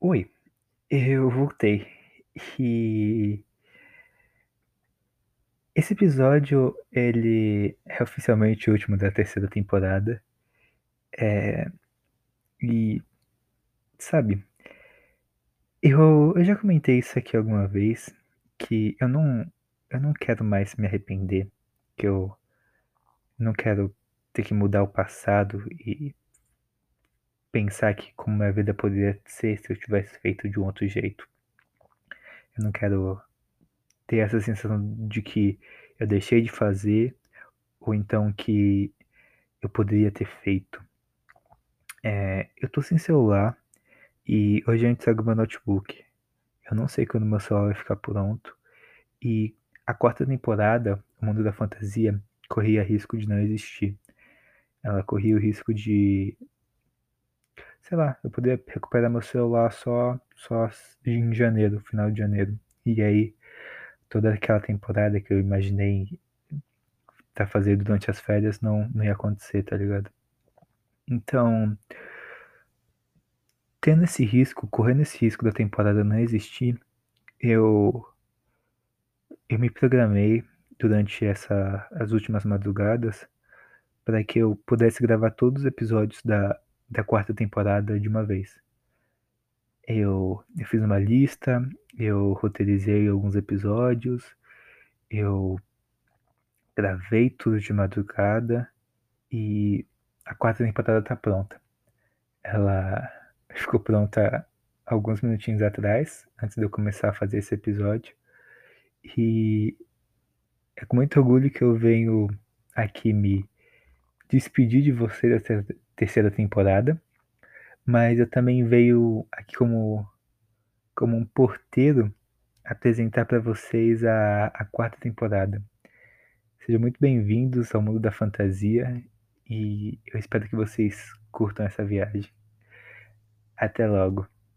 Oi, eu voltei. E esse episódio, ele é oficialmente o último da terceira temporada. É, e, sabe, eu, eu já comentei isso aqui alguma vez, que eu não, eu não quero mais me arrepender, que eu não quero ter que mudar o passado e pensar que como a vida poderia ser se eu tivesse feito de um outro jeito. Eu não quero ter essa sensação de que eu deixei de fazer ou então que eu poderia ter feito. É, eu tô sem celular e hoje a gente segue meu notebook. Eu não sei quando meu celular vai ficar pronto. E a quarta temporada, O Mundo da Fantasia, corria risco de não existir. Ela corria o risco de. Sei lá, eu poder recuperar meu celular só, só em janeiro, final de janeiro. E aí, toda aquela temporada que eu imaginei tá fazer durante as férias não, não ia acontecer, tá ligado? Então, tendo esse risco, correndo esse risco da temporada não existir, eu eu me programei durante essa as últimas madrugadas para que eu pudesse gravar todos os episódios da, da quarta temporada de uma vez. Eu, eu fiz uma lista, eu roteirizei alguns episódios, eu gravei tudo de madrugada e a quarta temporada tá pronta. Ela ficou pronta alguns minutinhos atrás, antes de eu começar a fazer esse episódio. E é com muito orgulho que eu venho aqui me despedir de você da terceira temporada, mas eu também veio aqui como, como um porteiro apresentar para vocês a, a quarta temporada. Sejam muito bem-vindos ao mundo da fantasia e eu espero que vocês curtam essa viagem. Até logo.